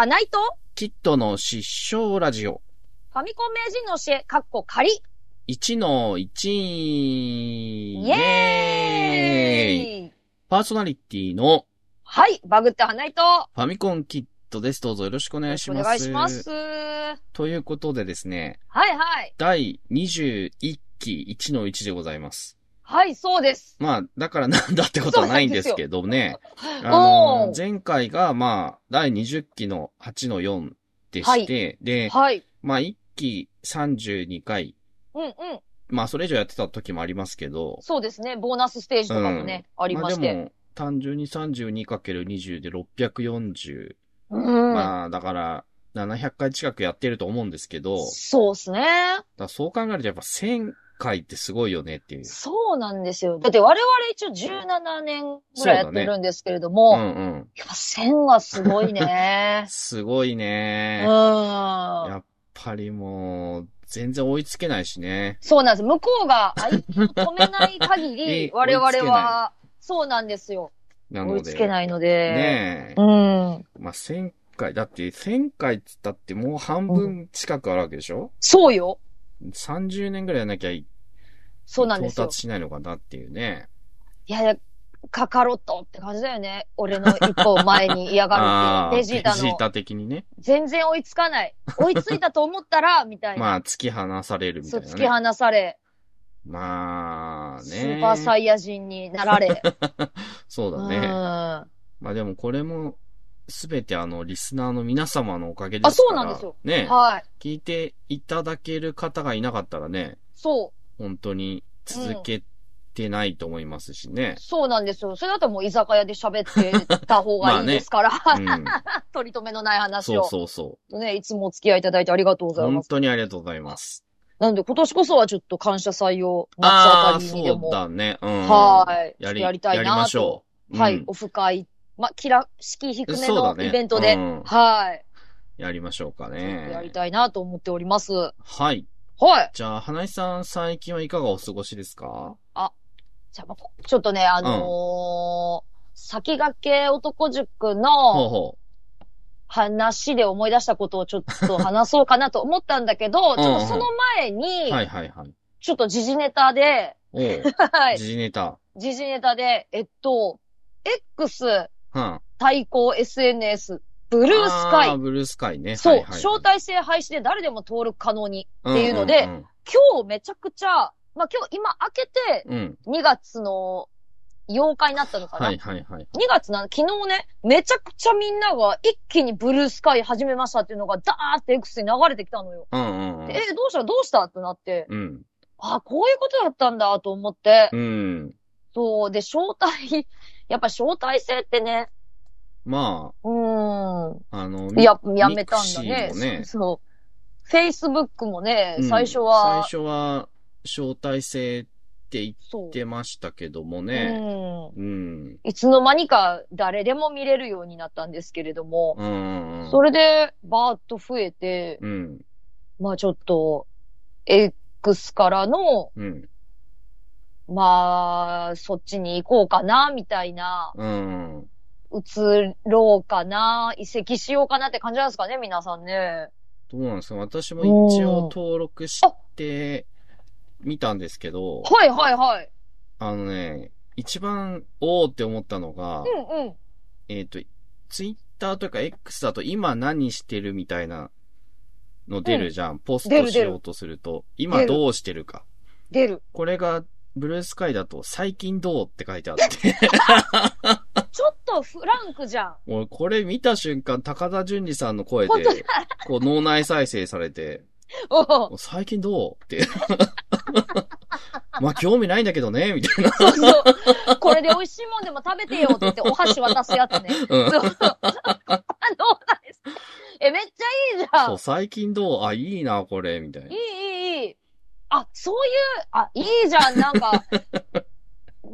花井と、キットの失笑ラジオ。ファミコン名人の教え、かっこ仮。1の1。イイエーイパーソナリティのはい、バグって花井と、ファミコンキットです。どうぞよろしくお願いします。お願いします。はということでですね、いはい。第21期1の1でございます。はい、そうです。まあ、だからなんだってことはないんですけどね。あの、前回がまあ、第20期の8の4でして、で、はい。まあ1期32回、うんうん。まあそれ以上やってた時もありますけど、そうですね。ボーナスステージとかもね、ありまして。あでも、単純に 32×20 で640。うん。まあ、だから、700回近くやってると思うんですけど、そうですね。らそう考えるとやっぱ1000回ってすごいよねっていう。そうなんですよ。だって我々一応17年ぐらいやってるんですけれどうも、んうん。やっぱ1000はすごいね。すごいうん。ね。やっぱりもう、全然追いつけないしね。そうなんです。向こうが止めない限り え、我々は、そうなんですよ。追なので。いつけないので。ねえう。ん。まあ、1000回、だって1000回っつったってもう半分近くあるわけでしょ、そうよ。?30 年ぐらいやんなきゃいそうなんですよ到達。しないのかなっていうね。いやいや、カカロットって感じだよね。俺の一歩前に嫌があるっていう。ベジータの。ベジータ的にね。全然追いつかない。追いついたと思ったら、みたいな。まあ、突き放されるみたそう、いな、突きね。放され、まあ、ね。スーパーサイヤ人になられ。そうだね。うん。まあでもこれも、すべてあの、リスナーの皆様のおかげですから。あそうなんですよね。はい。聞いていただける方がいなかったらね、そう。本当に続けてないと思いますしね。そうなんですよ。それだったらもう居酒屋で喋ってた方が いいですから。うん。取り留めのない話そうを。そうそね、いつもお付き合いいただいてありがとうごう。本ざいます。当にありがとうございます。なので今年こそはちょっと感謝祭を夏あああー、そうたりにでも。だね。うん。はい。やり、やりたいなとやりましょう。うん、はいオフ会。ま、キラ、敷居低めのそうだねイベントで。うんはい。やりましょうかね。やりたいなと思っております。はい。はい。じゃあ、花井さん、最近はいかがお過ごしですか？じゃあまあ、ちょっとね、あのー先駆け男塾のほ話で思い出したことをちょっと話そうかなと思ったんだけど、ちょっとその前にう。、はいはいはい。ちょっと時事ネタで、はい。時事ネタ。時事ネタで、えっと、X うん。対抗 SNS、ブルースカイ。ブルースカイね。そう、はいはいはい招待制廃止で誰でも登録可能に。っていうのでんん今日めちゃくちゃ、まあ今日今開けてうん。2月の8日になったのかな？はいはいはい。2月な、昨日ね、めちゃくちゃみんなが一気にブルースカイ始めましたっていうのがダーって X に流れてきたのよ。うんうんうんで。え、どうした？どうした？ってなって、うん。あ、こういうことだったんだと思って、うん。そう、で、招待、やっぱ招待制ってね、まうーん、あ、あの、や、やめたんだね。ミクシーもねそう。Facebook もね、うん最初は、最初は、招待制って言そうっ。てましたけどもうね。ん。うん。いつの間にか誰でも見れるようになったんですけれども、うん。それでバーッと増えて、うん。まあちょっと、X からの、うん。まあ、そっちに行こうかな、みたいな、うん。移ろうかな、移籍しようかなって感じなんですかね、皆さんね。どうなんですか？私も一応登録してみたんですけど、はいはいはい。あのね、一番、おーって思ったのが、うんうん。えっ、と、ツイッターとか X だと今何してるみたいなの出るじゃん。ポス出る出るトしようとすると。今どうしてるか。出る。これが、ブルースカイだと最近どうって書いてあって。ちょっとフランクじゃん。俺これ見た瞬間、高田純次さんの声本当で、こう脳内再生されて、おう最近どうって。まあ興味ないんだけどね、みたいな。そうそう。これで美味しいもんでも食べてよって言ってお箸渡すやつね。うんそう。あの、です。え、めっちゃいいじゃんそう、。最近どう？あ、いいな、これ、みたいな。いい、いい、いい。あ、そういう、あ、いいじゃん、なんか。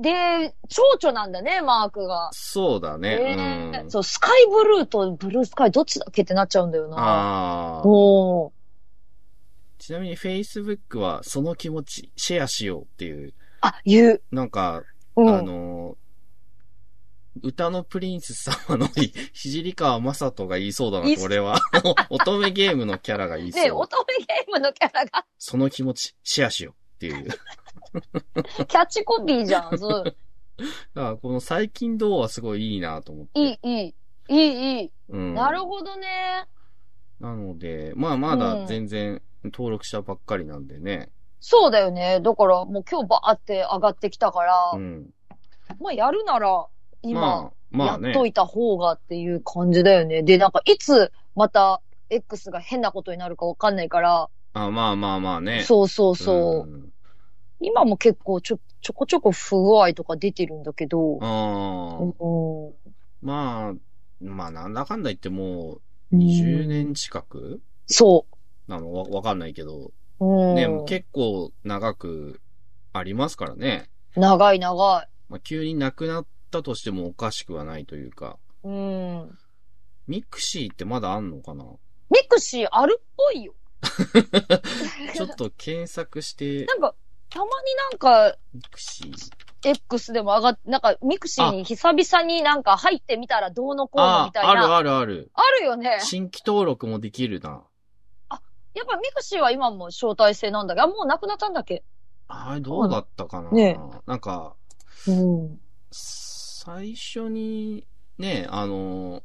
で、蝶々なんだね、マークが。そうだね。うん。えーそう、スカイブルーとブルースカイどっちだっけってなっちゃうんだよな。ああ。おーちなみに Facebook はその気持ちシェアしようっていう、あ、言う。なんか、うん。あの、歌のプリンス様のひじりかわまさとが言いそうだな言いと、俺は。乙女ゲームのキャラが言いで、そう。乙女ゲームのキャラが、その気持ち、シェアしようっていう。キャッチコピーじゃん。そう。だから、この最近どうはすごいいいなと思って。いい、いい。いい、いい。うん。なるほどね。なので、まあまだ全然登録したばっかりなんでね。そうだよね。だから、もう今日バーって上がってきたから、うん。まあやるなら、今、まあ、まあね。やっといた方がっていう感じだよね。で、なんか、いつまた X が変なことになるかわかんないから、あまあまあまあね。そうそうそう。ん今も結構ちょ、ちょこちょこ不具合とか出てるんだけど、ああ、うん。まあ、まあなんだかんだ言ってもううん20年近くそなの？わわかんないけど、う。うん。ね、結構長くありますからね。長い長い。まあ、急になくなったとしてもおかしくはないというか。うん。ミクシーってまだあんのかな？ミクシーあるっぽいよ。ちょっと検索して、なんか、たまになんか、ミクシー。X でも上がっなんか、ミクシーに久々になんか入ってみたらどうのこうのあみたいな。あるあるある。あるよね。新規登録もできるな。やっぱミクシーは今も招待制なんだけど、あ、もうなくなったんだっけ？あれどうだったかな、ねなんか、うん。最初にね、あの、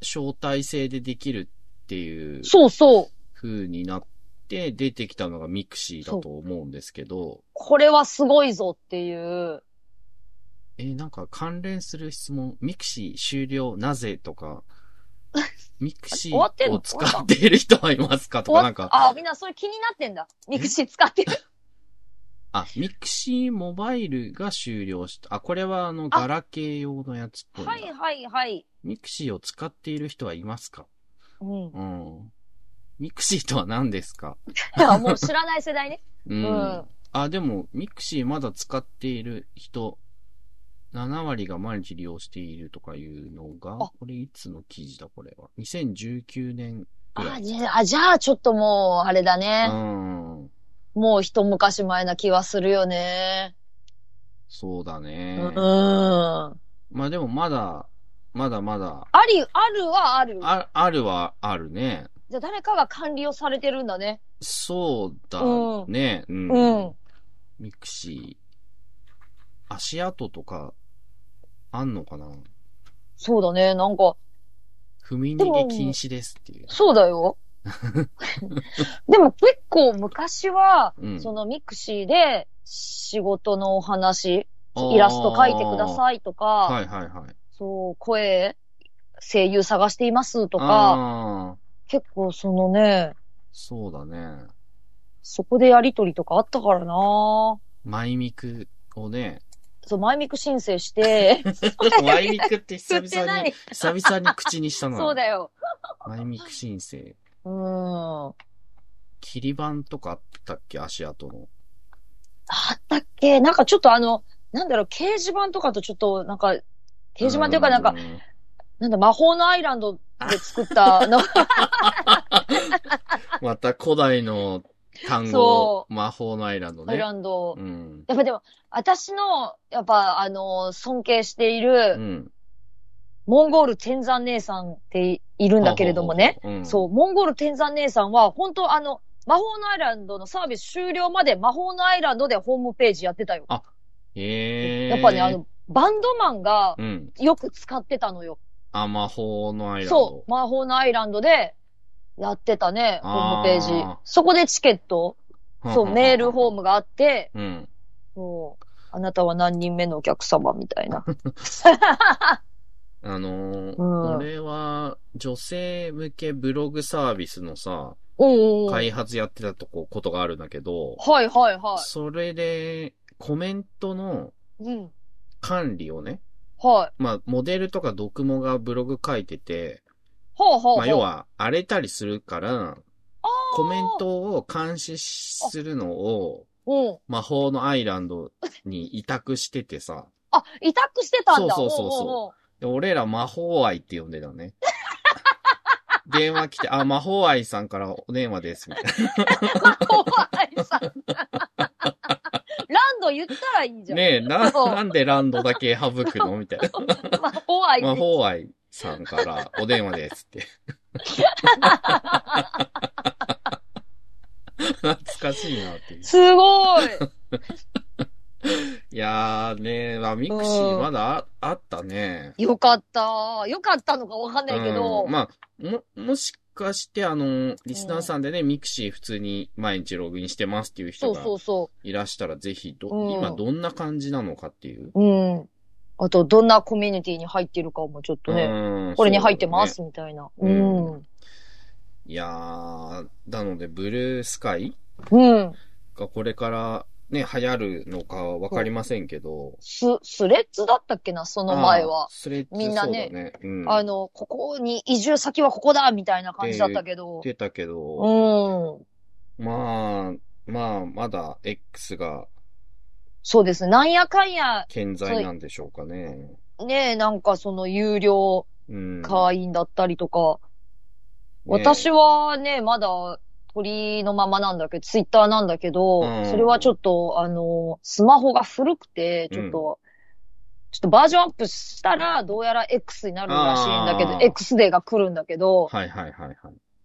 招待制でできるっていうそうそう。風になって出てきたのがミクシーだと思うんですけど、これはすごいぞっていう。えーなんか関連する質問、ミクシー終了なぜとか、ミクシーを使っている人はいますかとか、なんか、あ、みんなそれ気になってんだ。ミクシー使ってる。あ、ミクシーモバイルが終了した。あ、これはあの、ガラケー用のやつっぽいな。はいはいはい。ミクシーを使っている人はいますか？うん。うん。ミクシーとは何ですか？いや、もう知らない世代ね。う。うんん。あ、でも、ミクシーまだ使っている人、7割が毎日利用しているとかいうのが、あこれいつの記事だ、これは？2019年あ、い。じゃあ、じゃあちょっともう、あれだうね。ん。もう一昔前な気はするよね。そうだうね。ん。まあでもまだ、まだまだ、あり、あるはある。あ、あるはあるね。じゃあ誰かが管理をされてるんだね。そうだね。うん。うん。ミクシー。足跡とか、あんのかな？そうだね。なんか、踏み逃げ禁止ですっていう。そうだよ。でも結構昔は、うんそのミクシーで仕事のお話、イラスト描いてください。とか、はいはいはい。そう、声、声優探していますとか、結構そのね、そうだね。そこでやりとりとかあったからなマイミクをね、そう、マイミク申請して、マイミクって久言ってない々に、久々に口にしたな。そうだよ。マイミク申請。うーん。あ切り板とかあったっけ？足跡の。ったっけ？なんかちょっとあの、なんだろう、掲示板とかとちょっと、なんか、掲示板っていうかなんか、なんだ、魔法のアイランドで作ったの、また古代の単語そ、魔法のアイランドアイね。ランドう。ん。やっぱでも、私の、やっぱ、あの、尊敬していうる、ん。モンゴール天山姉さんっているんだけれどもね。ほうほうほう。うん、そう、モンゴール天山姉さんは、本当あの、魔法のアイランドのサービス終了まで魔法のアイランドでホームページやってたよ。へえ。やっぱね、あの、バンドマンがうん。よく使ってたのよ。あ、魔法のアイランド。そう、魔法のアイランドでやってたね、ホあーームページ。そこでチケット、そう、メールフォーム。ムがあって、うん。そう、あなたは何人目のお客様みたいな。あのーうん俺は、女性向けブログサービスのさ、おー開発やってたとこ、ことがあるんだけど、はいはいはそれで、コメントの。管理をね、はい。まあ、モデルとかドクモがブログ書いてて、ほうほうほう。まあ、要は、荒れたりするから、コメントを監視するのを、うん。魔法のアイランドに委託しててさ、あ、委託してたんだ。そうそうそうそう俺ら魔法愛って呼んでたね。電話来て、あ、魔法愛さんからお電話です、みたいな。魔法愛さん。ランド言ったらいいじゃん。ねえ、な、なんでランドだけ省くの？みたいな。魔法愛魔法愛さんからお電話ですって。懐かしいなって。すごい。いやーねまあ、ミクシーまだああったね。よかった。よかったのかわかんないけど。うんまあ、も、もしかして、あの、リスナーさんでね、ミクシー普通に毎日ログインしてますっていう人そうがそうそいらしたら、ぜひど、うん今どんな感じなのかっていう。う。うん。あと、どんなコミュニティに入ってるかもちょっとね。うんこれに入ってま。そす、みたいな。うねん。いやー、なので、ブルースカイうん。がこれからね、流行るのかわかりませんけど。ス、スレッズだったっけな、その前は。スレッズみんなねね。うん。あの、ここに移住先はここだみたいな感じだったけど。出たけど、うん。まあ、まあ、まだ X がそうですね。なんやかんや、健在なんでしょうかね。ねえ、なんかその有料うん。会員だったりとか。ね私はね、まだ鳥のままなんだけど、ツイッターなんだけど、うんそれはちょっと、あの、スマホが古くて、ちょっと、ちょっとバージョンアップしたら、どうやら X になるらしいんだけど X デーが来るんだけど、はいはいはいはい。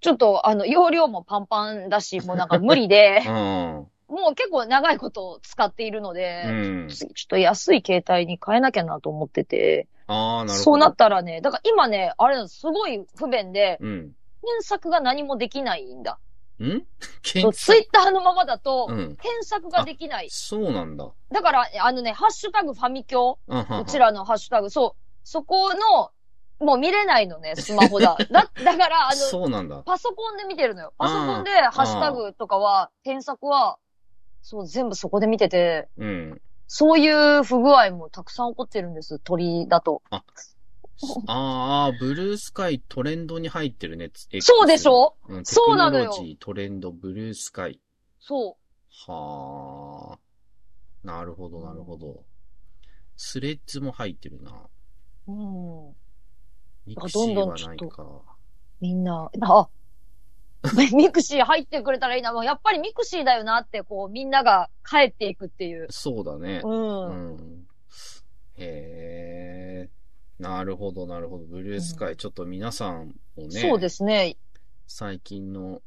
ちょっと、あの、容量もパンパンだし、もうなんか無理で、うん。もう結構長いこと使っているので、うん。次ちょっと安い携帯に変えなきゃなと思ってて、ああ、なるほど。そうなったらね、だから今ね、あれすごい不便で、うん。検索が何もできないんだ。ん？検ツイッターのままだと、うん。検索ができない。そうなんだ。だから、あのね、ハッシュタグファミ教、うんうちらのハッシュタグ、そう、そこの、もう見れないのね、スマホだ。だ、だから、あの、そうなんだ。パソコンで見てるのよ。パソコンでハッシュタグとかは、検索は、そう、全部そこで見てて、うん。そういう不具合もたくさん起こってるんです、鳥だと。ああ、ブルースカイトレンドに入ってるね。そうでしょ？うん、そうなのよトレンド、ブルースカイ。そはあ。なるほど、なるほど。スレッズも入ってるな。う。うん。ミクシーはないどんどんちょか。みんな、あ、ミクシー入ってくれたらいいな。もうやっぱりミクシーだよなって、こう、みんなが帰っていくっていう。そうだね。う。うんん。へえ。なるほど、なるほど。ブルースカイ、ちょっと皆さんもね、そうですね。最近の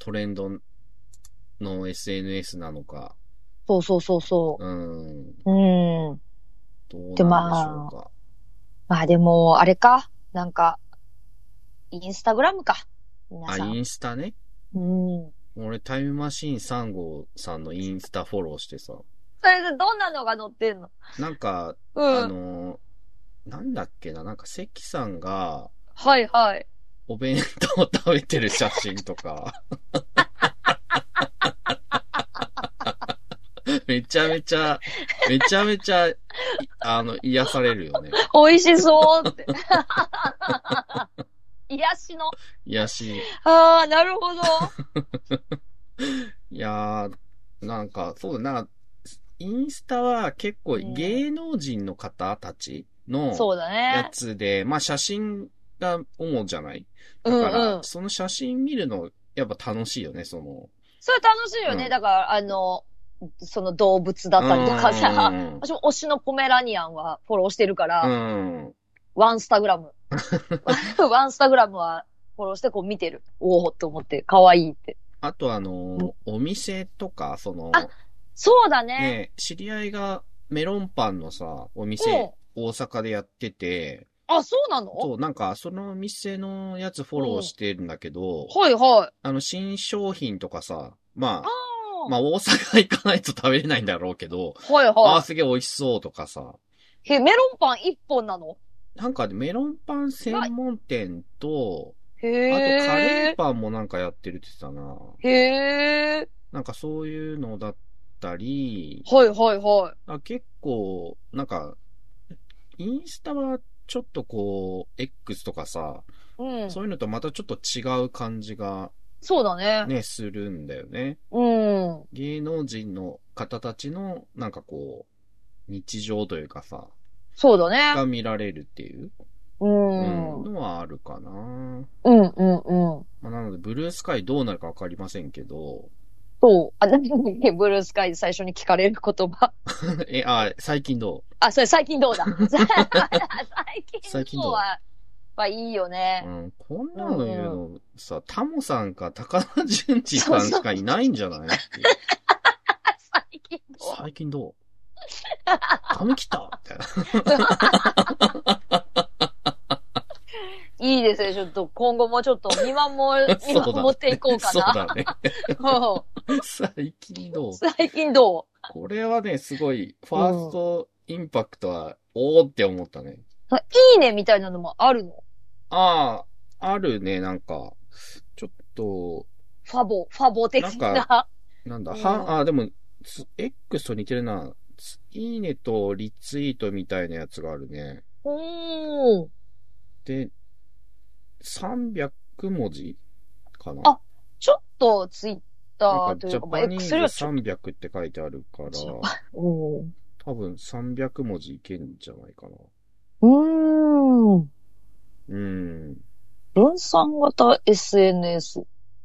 トレンドの SNS なのか、そうそうそうそうん、う。うん。どうなんでしでょまうか。まあでも、あれか？なんか、インスタグラムか。皆あ、さん。インスタね？うん。俺、タイムマシーン3号さんのインスタフォローしてさ、それでどんなのが載ってんの？なんか、うん。あの、なんだっけな、なんか関さんが、はいはい。お弁当を食べてる写真とか。めちゃめちゃ、めちゃめちゃ、いあの、癒されるよね。美味しそうって。癒しの。癒し。ああ、なるほど。いやー、なんか、そうだ、なんか、インスタは結構うん芸能人の方たちのそうだやね。つで、まあ写真が主じゃない？うんだから、うん。その写真見るの、やっぱ楽しいよね、その。それ楽しいよね。うんだから、あの、その動物だったりとかさ。うん 私も推しのポメラニアンはフォローしてるから、うん。ワンスタグラム。ワンスタグラムはフォローしてこう見てる。おおって思って、可愛いって。あとあの、お店とか、その、あそうだね。ね、知り合いがメロンパンのさ、おうん店、大阪でやってて、あ、そうなの？そう、なんか、その店のやつフォローしてるんだけど、はいはい。あの、新商品とかさ、まああ、あ。まあ、大阪行かないと食べれないんだろうけど、あはいはあ、すげえ美味しそうとかさ、い。え、メロンパン一本なの？なんかメロンパン専門店と、あと。カレーパンもなんかやってるって言ってたな。へえ。なんかそういうのだったり、はいはいはい。あ結構、なんか、インスタはちょっとこう、X とかさ、うん。そういうのとまたちょっと違う感じがそうだね。ね、するんだよね。うん。芸能人の方たちの、なんかこう、日常というかさ、そうだね。が見られるっていう、う。んのはあるかな。うんうんうん。まあ、なので、ブルースカイどうなるかわかりませんけど、そう。あ、何だっけ、ブルースカイで最初に聞かれる言葉。え、あ、最近どあ、それ最近どうだ？最 最近どうは、はいいようね。うん。こんなの言うの、さ、タモさんか高田純次さんしかいないんじゃない？最近どう？最近どう？髪切った？みたいな。いいですね。ちょっと今後もちょっと見守り、見守っていこうかそうな。だね。うん最近どう？最近どこれはね、すごい、ファーストインパクトは、おーって思ったね。ういいねみたいなのもあるの？ああ、あるね、なんか、ちょっと、ファボ、ファボ的な？んな。なんだ、うんは、あ、でも、つ X と似てるな。ついいねとリツイートみたいなやつがあるね。おー。で、300文字かな？あちょっとツイッターというか、X ズよりはちょっ300って書いてあるから、と。おー多分300文字いけんじゃないかな。うーん。うん。分散型 SNS。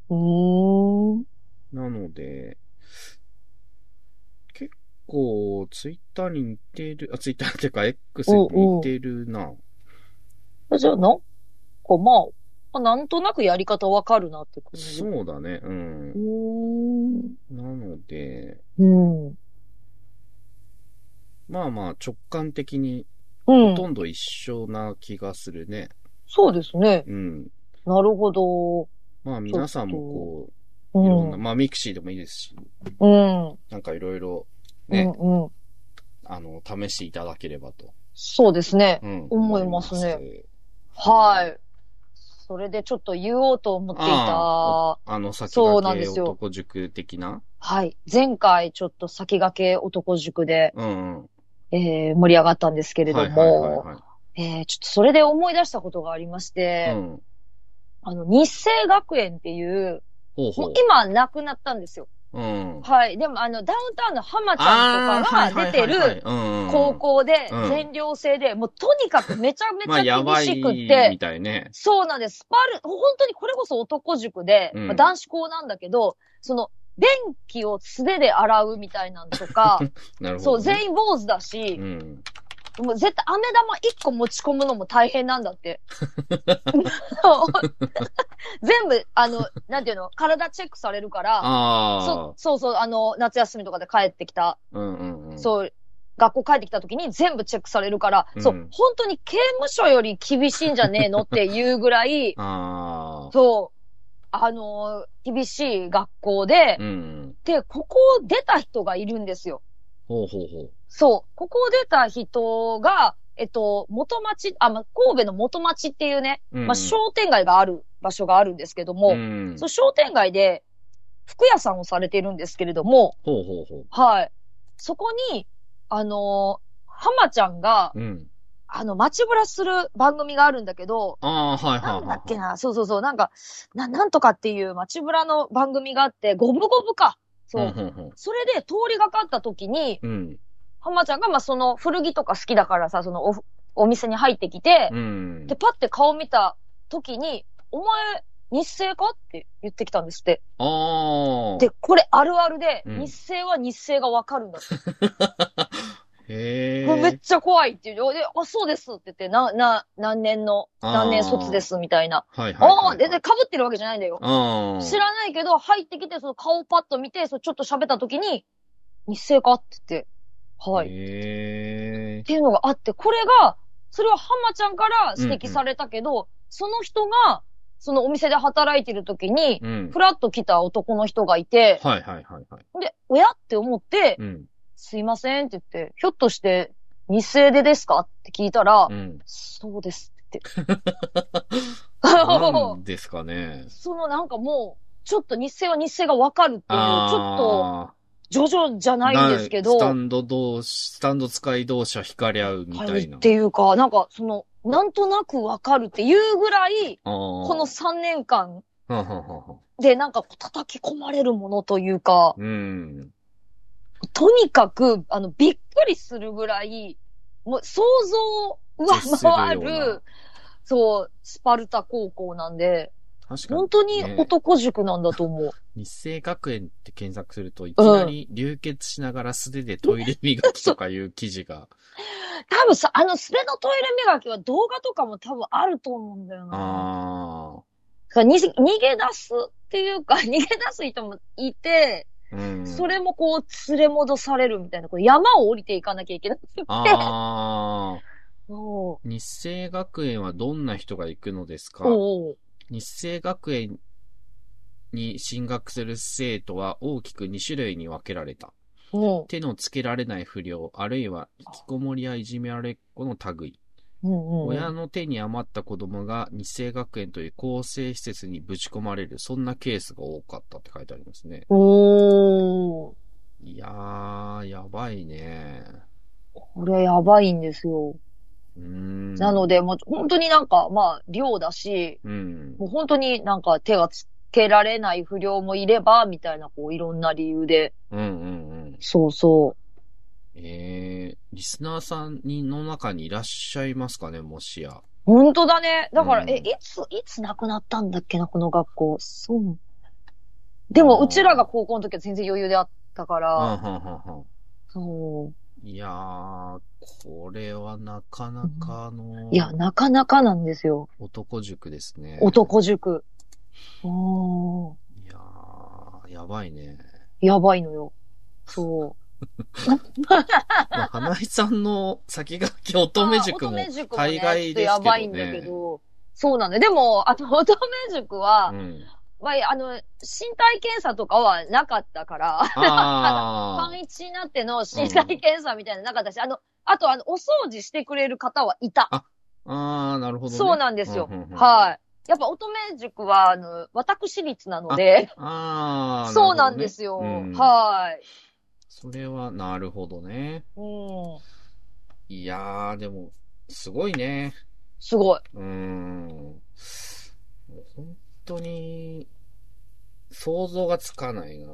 うーん。なので、結構、ツイッターに似てる、あ、ツイッターっていうか、X に似てるな。じゃあ、なん？かまあ、まあ、なんとなくやり方わかるなって感じ。そうだね、う。うんーん。なので、うん。まあまあ、直感的に、うん。ほとんど一緒な気がするね。そうですね。うん。なるほど。まあ、皆さんもこうう、いろんな、ん。まあ、ミクシーでもいいですし、うん。なんかいろいろ、うん。ね、うん。あの、試していただければと。そうですね。うん。思いますねはい。それでちょっと言おうと思っていた。ああの、先駆け男塾的な？はい。前回ちょっと先駆け男塾で、うんうん。えー、盛り上がったんですけれども、ちょっとそれで思い出したことがありまして、うん。あの、日生学園っていう、ほうほう。もう今なくなったんですよ。うん。はい。でもあの、ダウンタウンの浜ちゃんとかが出てる高校校でうん全寮制で、もうとにかくめちゃめまあ、ちゃ厳しくっみて、たいね。そうなんです。スパル、本当にこれこそ男塾で、うんまあ男子校なんだけど、その、便器を素手で洗うみたいなのとか、なるほど、そう、ね。全員坊主だしう、ん。もう絶対飴玉1個持ち込むのも大変なんだって。全部、あの、なんていうの、体チェックされるから、あそそうそう、あの、夏休みとかで帰ってきた、あ。うんうんうん。そう、学校帰ってきた時に全部チェックされるから、うんそう、本当に刑務所より厳しいんじゃねえのっていうぐらい。そう、あの厳しい学校で、うん。で、ここを出た人がいるんですよ。ほうほうほう。そう、ここを出た人が、えっと、元町、あ、まあ、神戸の元町っていうね、うんまあ、商店街がある場所があるんですけども、んそう、商店街で、服屋さんをされているんですけれども、ほうほうほう。はい。そこに、あのー浜ちゃんが、うん。あの、街ぶらする番組があるんだけど、ああ、はいはいなはい。んだっけな、そうそうそう、なんか、な、なんとかっていう街ぶらの番組があって、ゴブゴブか。そう。うそれで通りがかった時に、うん。浜ちゃんが、まあ、その古着とか好きだからさ、そのお、お店に入ってきて、うん。で、パッて顔見た時に、お前、日生かって言ってきたんですって。ああ。で、これあるあるで、うん日生は日生がわかるんだって。へめっえ。ちゃ怖いって言う。で、あ、そうですって言って、な、な、何年の、何年卒ですみたいな。はいはいはいはい。ああ、全然被ってるわけじゃないんだよ。知らないけど、入ってきて、その顔パッと見て、そうちょっと喋った時に、日生かって言って、はい。っ。ていうのがあって、これが、それは浜ちゃんから指摘されたけど、その人が、そのお店で働いてる時に、うんふ。らっと来た男の人がいて、はいはいはいはい。で、おやって思って、うん。すいませんって言って、ひょっとして、日生でですか？って聞いたら、うん。そうですって言って。なんですかね。そのなんかもう、ちょっと日生は日生がわかるっていう、ちょっと、あジョジョじゃあ。ないんですけど、スタンド同士、スタンド使い同士は惹かれ合うみたいな。っていうか、なんか、その、なんとなくわかるっていうぐらい、ここの、3年間でなんか叩き込まれるものというか、うん。とにかく、あの、びっくりするぐらい、もう想像を上回るる、そう、スパルタ高校なんで、確かに。本当にね男塾なんだと思う。日生学園って検索すると、いきなり流血しながら素手でトイレ磨きとかいう記事が。多分さ、あの素手のトイレ磨きは動画とかも多分あると思うんだよな。あだからに逃げ出すっていうか、逃げ出す人もいて、あ。うん。それもこう連れ戻されるみたいな、こう山を降りていかなきゃいけなくて。ああ。日生学園はどんな人が行くのですか？日生学園に進学する生徒は大きく2種類に分けられた。手のつけられない不良、あるいは引きこもりやいじめられっ子の類。うんうんうん親の手に余った子供が日生学園という公正施設にぶち込まれる、そんなケースが多かったって書いてありますね。おー。いやー、やばいね。これやばいんですよ。なので、もう本当になんか、まあ、量だし、うん。もう本当になんか手がつけられない不良もいれば、みたいな、こう、いろんな理由で。うんうんうん。そうそう。えー、リスナーさんにの中にいらっしゃいますかね、もしや。本当だね。だから、うんえ、いつ、いつ亡くなったんだっけな、この学校。そう。でも、うちらが高校の時は全然余裕であったかうん、ら。そう。いやー、これはなかなかの、いや、なかなかなんですよ。男塾ですね。男塾。おー。いやー、やばいね。やばいのよ。そう。まあ、花井さんの先駆け乙女塾も海ね外ですけどね。やばいんだけど。そうなんだよ。でも、あと乙女塾は、うん。まあ、あの、身体検査とかはなかったから、あパンイチになっての身体検査みたいなのなかったし、あの、あと、あの、お掃除してくれる方はいた。ああー、なるほどね。そうなんですよ。うんうんうんはい。やっぱ乙女塾は、あの、私立なので、ああ、そうなんでよ。すよ。うんはい。それは、なるほどね。うん。いやー、でも、すごいね。すごい。うーん。本当に、想像がつかないな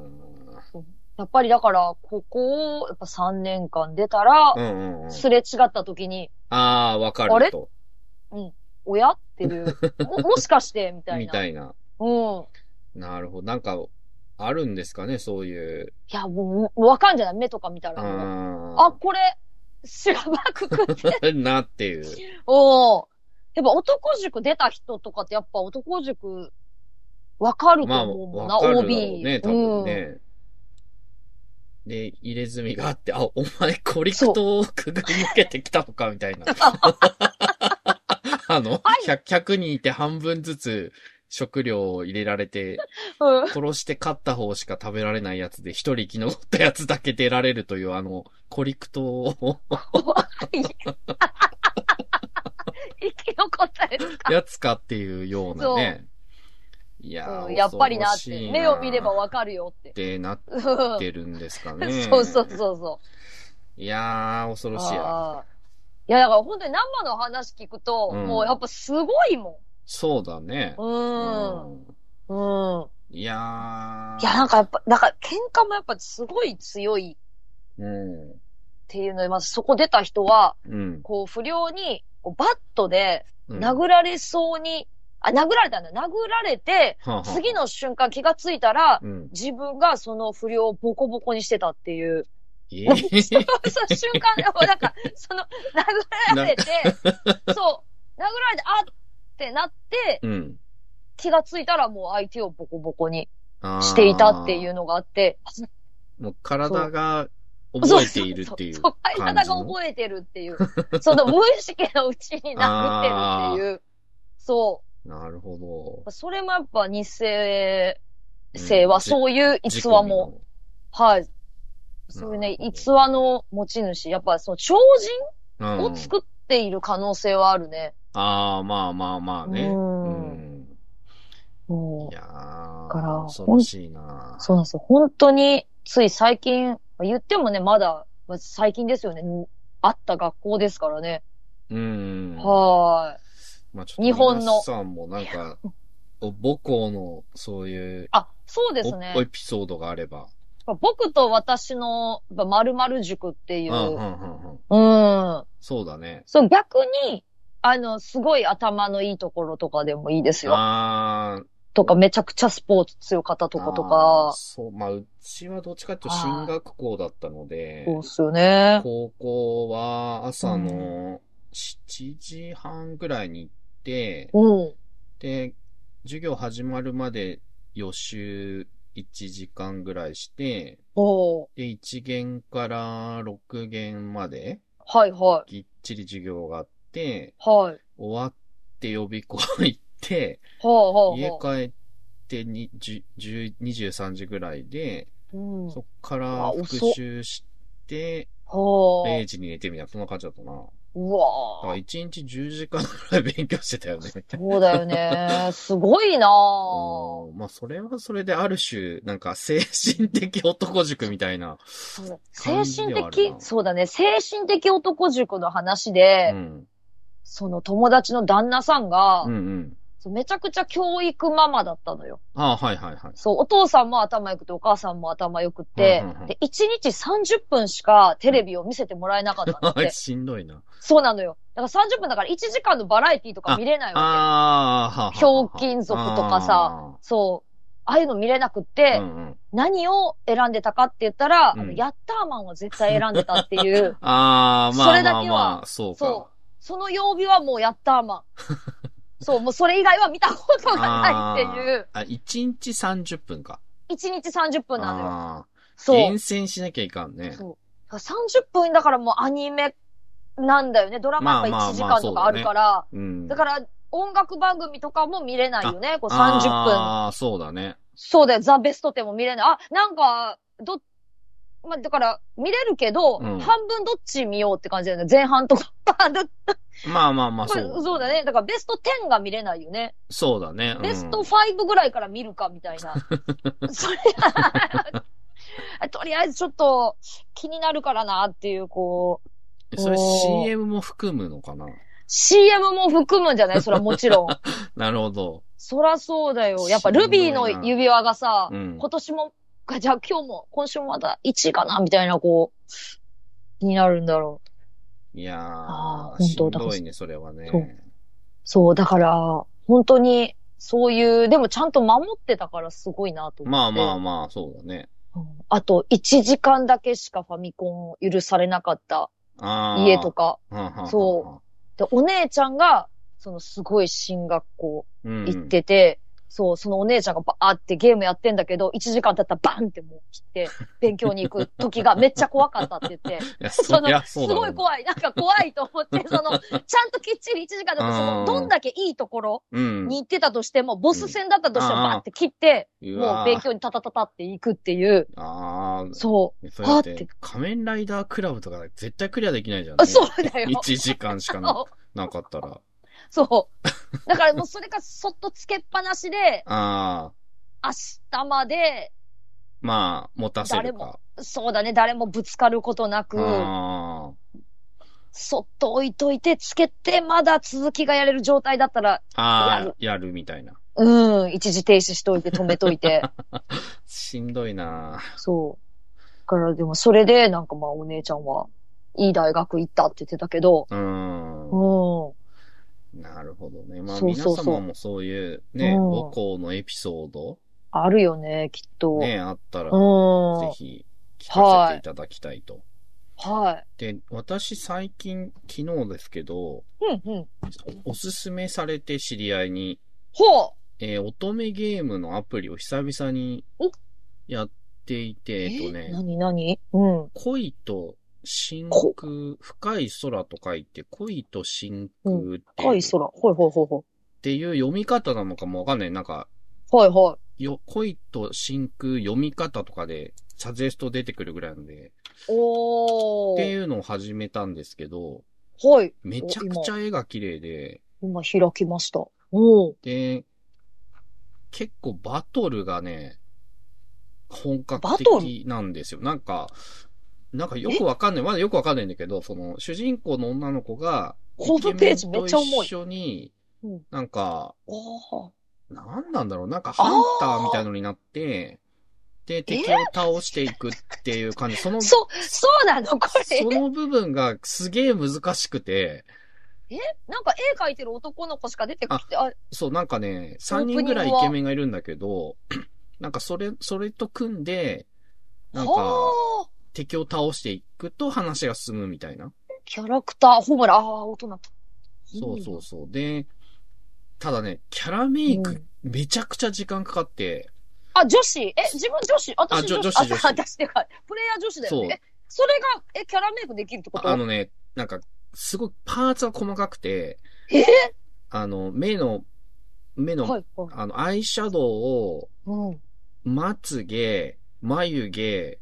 やっぱりだから、ここを、やっぱ3年間出たらう、んうんうん。すれ違った時に、ああ、わかあれ？ると。親？っていう、ももしかして、みたいな。みたいな。うん。なるほど。なんか、あるんですかね、そういう。いや、もう、わかんじゃない目とか見たら。ああ、これ、白バくくって。あ。なっていう。おーやっぱ男塾出た人とかってやっぱ男塾、わかるとまあ、思うもんな、わかるだろう OB。ね、多分ね。で、入れ墨があって、あ、お前、コリクトをくぐり抜けてきたのか、みたいな。あの、はい100、100人いて半分ずつ食料を入れられて、うん。うん。殺して勝った方しか食べられないやつで、一人生き残ったやつだけ出られるという、あの、コリクトを、生き残ったやつか。やつかっていうようなね。いやー、うんやっぱりなって。目を見ればわかるよってっ。てなっうんてるんですかね。そうそうそうそう。いやー、恐ろしいや。いや、だから本当に生の話聞くと、うんもうやっぱすごいもそうだね。ん。うん。うん。いやー。いや、なんかやっぱ、なんか喧嘩もやっぱすごい強いうん。っていうので、まずそこ出た人は、うん。こう不良に、こうバットでうん殴られそうに、あ、殴られたんだ。殴られて、はあはあ次の瞬間気がついたら、うん。自分がその不良をボコボコにしてたっていう。えその瞬間でもなんか、その、殴られて、そう、殴られて、あってなって、うん。気がついたらもう相手をボコボコにしていたっていうのがあって、もう体が覚えているっていうそうそうそう体が覚えてるっていう。その無意識のうちに殴ってるっていう。そなるほう。それもやっぱ日生ど。生はうんそういうじ逸話も、。はい。そういうね、逸話の持ち主、やっぱその超人うんを作っている可能性はあるね。ああ、まあまあまあね。うんうんもいやー、から恐ろしいなう、そうなんですよ。本当に、つい最近、言ってもね、まだ、まあ最近ですよね。あった学校ですからね。うん。はまあちょっと日本の皆さんもなんか、お母校のそういうい。あ、そうですおね。エピソードがあれば。僕と私の、やっぱ〇〇塾っていうう、ん。そうだね。そう、逆に、あの、すごい頭のいいところとかでもいいですよ。あー、とかめちゃくちゃスポーツ強かったとことか、そう、まあ、うちはどっちかっていうと進学校だったので、そうっすよね。高校は朝の7時半ぐらいに行って、うん。で、授業始まるまで予習1時間ぐらいして、で、1限から6限まではいはい。ぎっちり授業があって、はい。終わって予備校行って、はあはあ家はあ。帰ってに10 10 23時ぐらいで、うん。そっから復習して、は0あ。時に寝てみたいな、そんな感じだったな。だうからわ1日10時間ぐらい勉強してたよね。そうだよね。すごいなぁ。うんまあ、それはそれである種、なんか精神的男塾みたいな。精神的、なそうだね。精神的男塾の話で、うん。その友達の旦那さんが、うんうん。そうめちゃくちゃ教育ママだったのよ。ああ、はいはいはい。そう、お父さんも頭良くて、お母さんも頭良くて、うんうんうんで、1日30分しかテレビを見せてもらえなかったんだって。しんどいな。そうなのよ。だから30分だから1時間のバラエティとか見れないわああ、ははけ。ひょうきん族とかさ、そう。ああいうの見れなくっあて、ー、うんうん、何を選んでたかって言ったら、うんあの、ヤッターマンを絶対選んでたっていう、ああ、まあそれだまあけはまあ、そうか。そう。その曜日はもうヤッターマン。そう、もうそれ以外は見たことがないっていう、あ、1日30分か。1日30分なのよ。ああ、そう。厳選しなきゃいかんね。そう。30分だからもうアニメなんだよね。ドラマやっぱ1時間とかあるから。うん。だから、音楽番組とかも見れないよね。こう30分。ああ、そうだね。そうだよ。ザ・ベストテンも見れない。あ、なんか、ど、まあ、だから、見れるけど、うん半分どっち見ようって感じだよね。前半とか。ど まあまあまあ、そう。そうだね。だからベスト10が見れないよね。そうだね。うんベスト5ぐらいから見るかみたいな。それとりあえずちょっと気になるからなっていう、こう、それ CM も含むのかな？CM も含むんじゃない？それはもちろん。なるほど。そらそうだよ。やっぱルビーの指輪がさ、うん今年も、じゃあ今日も、今週もまた1位かなみたいな、こう、気になるんだろう。いやあーー、し本当だんどいね、それはね。そうそう、だから、本当に、そういう、でもちゃんと守ってたからすごいなと思って。まあまあまあ、そうだね。うんあと、1時間だけしかファミコン許されなかったああ。家とか。かそで、お姉ちゃんが、そのすごい進学校うん。行ってて、そう、そのお姉ちゃんがバーってゲームやってんだけど、1時間経ったらバンってもう切って、勉強に行く時がめっちゃ怖かったって言って、そそのそうだろうねごい怖い。なんか怖いと思って、その、ちゃんときっちり1時間だと、そうんの、どんだけいいところうん。に行ってたとしても、ボス戦だったとしても、うんバーって切って、もうわーう勉強にタタタタって行くっていう、ああ。そう。それだってて、仮面ライダークラブとか絶対クリアできないじゃん、あね。そうだよ。1時間しかなかったら。そう。だからもうそれがそっとつけっぱなしで、ああ。明日まで、まあ、持たせる誰もか。そうだね、誰もぶつかることなく、あそっと置いといて、つけて、まだ続きがやれる状態だったら、あ。ああやる、やるみたいな。うん、一時停止しといて、止めといて。しんどいなそう。だからでも、それで、なんかまあ、お姉ちゃんは、いい大学行ったって言ってたけど、うーん。うん。なるほどね。まあ、皆そうそうそう様もそういうね、うん母校のエピソード、あるよね、きっと。ね、あったら、うん。ぜひ聞かせていただきたいと。はで、私最近、昨日ですけど、い。うん、うん。おすすめされて知り合いに、ほうえー乙女ゲームのアプリを久々におやっていて、えっとね、なになにうん。恋と真こ空、深い空と書いて、恋と真空っていう,、深い空。ほいほいほいほっていう読み方なのかもわかんない。なんか、い。はいはよ、恋と真空読み方とかで、サジェスト出てくるぐらいなんで、い。おー。っていうのを始めたんですけど、はい。めちゃくちゃ絵が綺麗で、今開きました。おー。で、結構バトルがね、本格バト的なんですよ。なんか、なんかよくわかんない。まだよくわかんないんだけど、その、主人公の女の子が、ホームページめっちゃ重い。一緒にうん、なんか。なんなんだろう、なんかハンターみたいのになって、で、敵を倒していくっていう感じ。その、そ、そうなの？これ。その部分がすげえ難しくて、なんか絵描いてる男の子しか出てきて、あ、そう、なんかね、3人ぐらいイケメンがいるんだけど、なんかそれ、それと組んで、なんか、はあ、敵を倒していくと話が進むみたいな。キャラクター、ホムラ、ああ、大人。そうそうそう。で、ただね、キャラメイクうんめちゃくちゃ時間かかって、あ、女子？え、自分女子？あ私女子女子女子あ私ってか、プレイヤー女子だよね。えそれが、え、キャラメイクできるってこと？あのね、なんか、すごいパーツが細かくて、え？あの、目の、目の、はい、はい。あの、アイシャドウを、うん。まつげ、眉毛、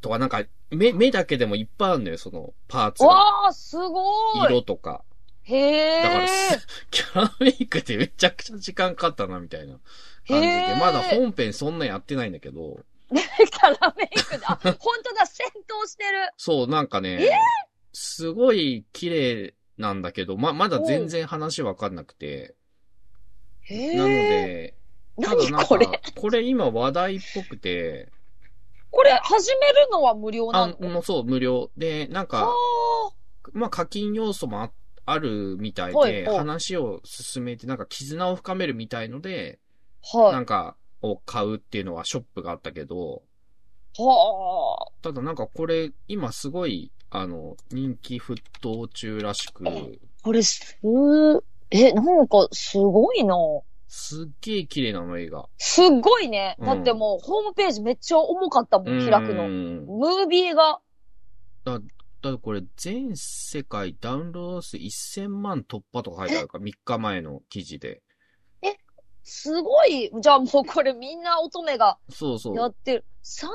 とかなんか、目、目だけでもいっぱいあるんだよ、その、パーツが。わあ、すごい。色とか。へえ。だからす、キャラメイクでめちゃくちゃ時間かかったな、みたいな感じへで。ーまだ本編そんなやってないんだけど、キャラメイクで、あ、本当だ、戦闘してる。そう、なんかね、すごい綺麗なんだけど、ま、まだ全然話わかんなくて。へえ。なので、ただなんか これ今話題っぽくて、これ、始めるのは無料なあ、のもうそう、無料。で、なんか、はまあ課金要素もああるみたいで、はいはい話を進めて、なんか絆を深めるみたいので、あ。は。ないんか、を買うっていうのはショップがあったけど、はただなんかこれ、今すごい、あの、人気沸騰中らしく、あ。これ、す、え、なんか、すごいな。すっげえ綺麗なの、映画。すっごいね。うんだってもう、ホームページめっちゃ重かったもん、開くうの。んムービーが。だからこれ、全世界ダウンロード数1000万突破とか書いてあるから、3日前の記事で。すごい。じゃあもうこれみんな乙女がそうそう。やってる。3人い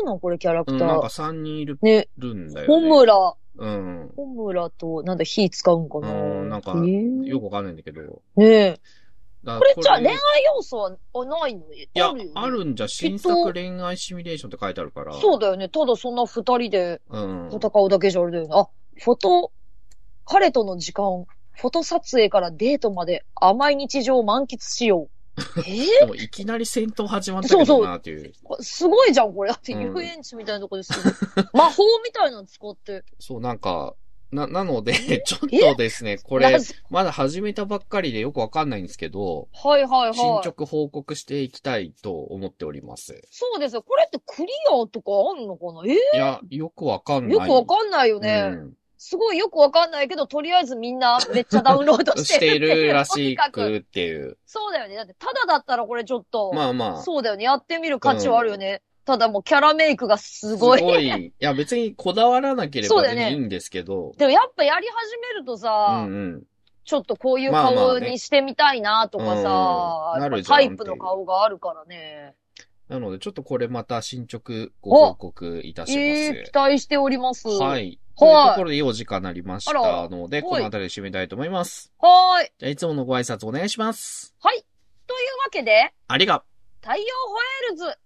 るの？これキャラクうん、タなんかー。3人いるね、んだよホね。ムラ、うん。ホムラと、なんだ、火使うんかな。うんなんかえー？よくわかんないんだけど。ねえ。だこれじゃあ恋い愛要素はあないの？いやあるあるんじゃ、新作恋愛シミュレーションって書いてあるから。そうだよね。ただそんな二人でうん。戦うだけじゃあれだよね。あ、フォト、彼との時間、フォト撮影からデートまで甘い日常を満喫しよう。え？でもいきなり戦闘始まったけどなっていう。ー、すごいじゃん、これ。だってうん遊園地みたいなとこですよ。魔法みたいなの使って。そう、なんか、な、なので、ちょっとですね、これまだ始めたばっかりでよくわかんないんですけど、はいはいはい。進捗報告していきたいと思っております。そうですよ。これってクリアとかあんのかな？え？いや、よくわかんー、ない。よくわかんないよね。うんすごいよくわかんないけど、とりあえずみんなめっちゃ ダウンロードししててるって。るらしくっていう。そうだよね。だって、ただだったらこれちょっと、まあまあ。そうだよね。やってみる価値はあるよね。ただもうキャラメイクがすごい。すごい。いや、別にこだわらなければいいんですけど。でもやっぱやり始めるとうさ、んうん。ちょっとこういうまあまあね顔にしてみたいなとかさ、うんなるじゃんタイプの顔があるからね。なので、ちょっとこれまた進捗ご報告いたしええます。期待しております。。はいい。というところでいいお時間になりましたので、はいこの辺りで締めたいと思います。はーい。じゃあ、いつものご挨拶お願いします。はい。というわけで、ありが。太陽ホエールズ